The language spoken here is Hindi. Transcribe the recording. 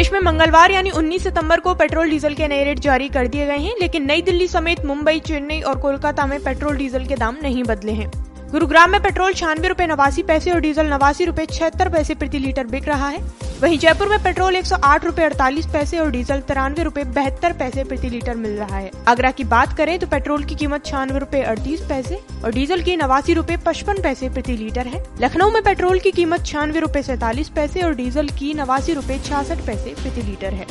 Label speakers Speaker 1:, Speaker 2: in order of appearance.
Speaker 1: देश में मंगलवार यानी 19 सितंबर को पेट्रोल डीजल के नए रेट जारी कर दिए गए हैं, लेकिन नई दिल्ली समेत मुंबई, चेन्नई और कोलकाता में पेट्रोल डीजल के दाम नहीं बदले हैं। गुरुग्राम में पेट्रोल छियानवे रूपए नवासी पैसे और डीजल नवासी रूपए छिहत्तर पैसे प्रति लीटर बिक रहा है। वहीं जयपुर में पेट्रोल एक सौ पैसे और डीजल तिरानवे रूपए बहत्तर पैसे प्रति लीटर मिल रहा है। आगरा की बात करें तो पेट्रोल की कीमत छियानवे रूपए अड़तीस पैसे और डीजल की नवासी रूपए पचपन पैसे प्रति लीटर है। लखनऊ में पेट्रोल की कीमत छियानवे रूपए सैतालीस पैसे और डीजल की नवासी रूपए छियासठ पैसे प्रति लीटर है।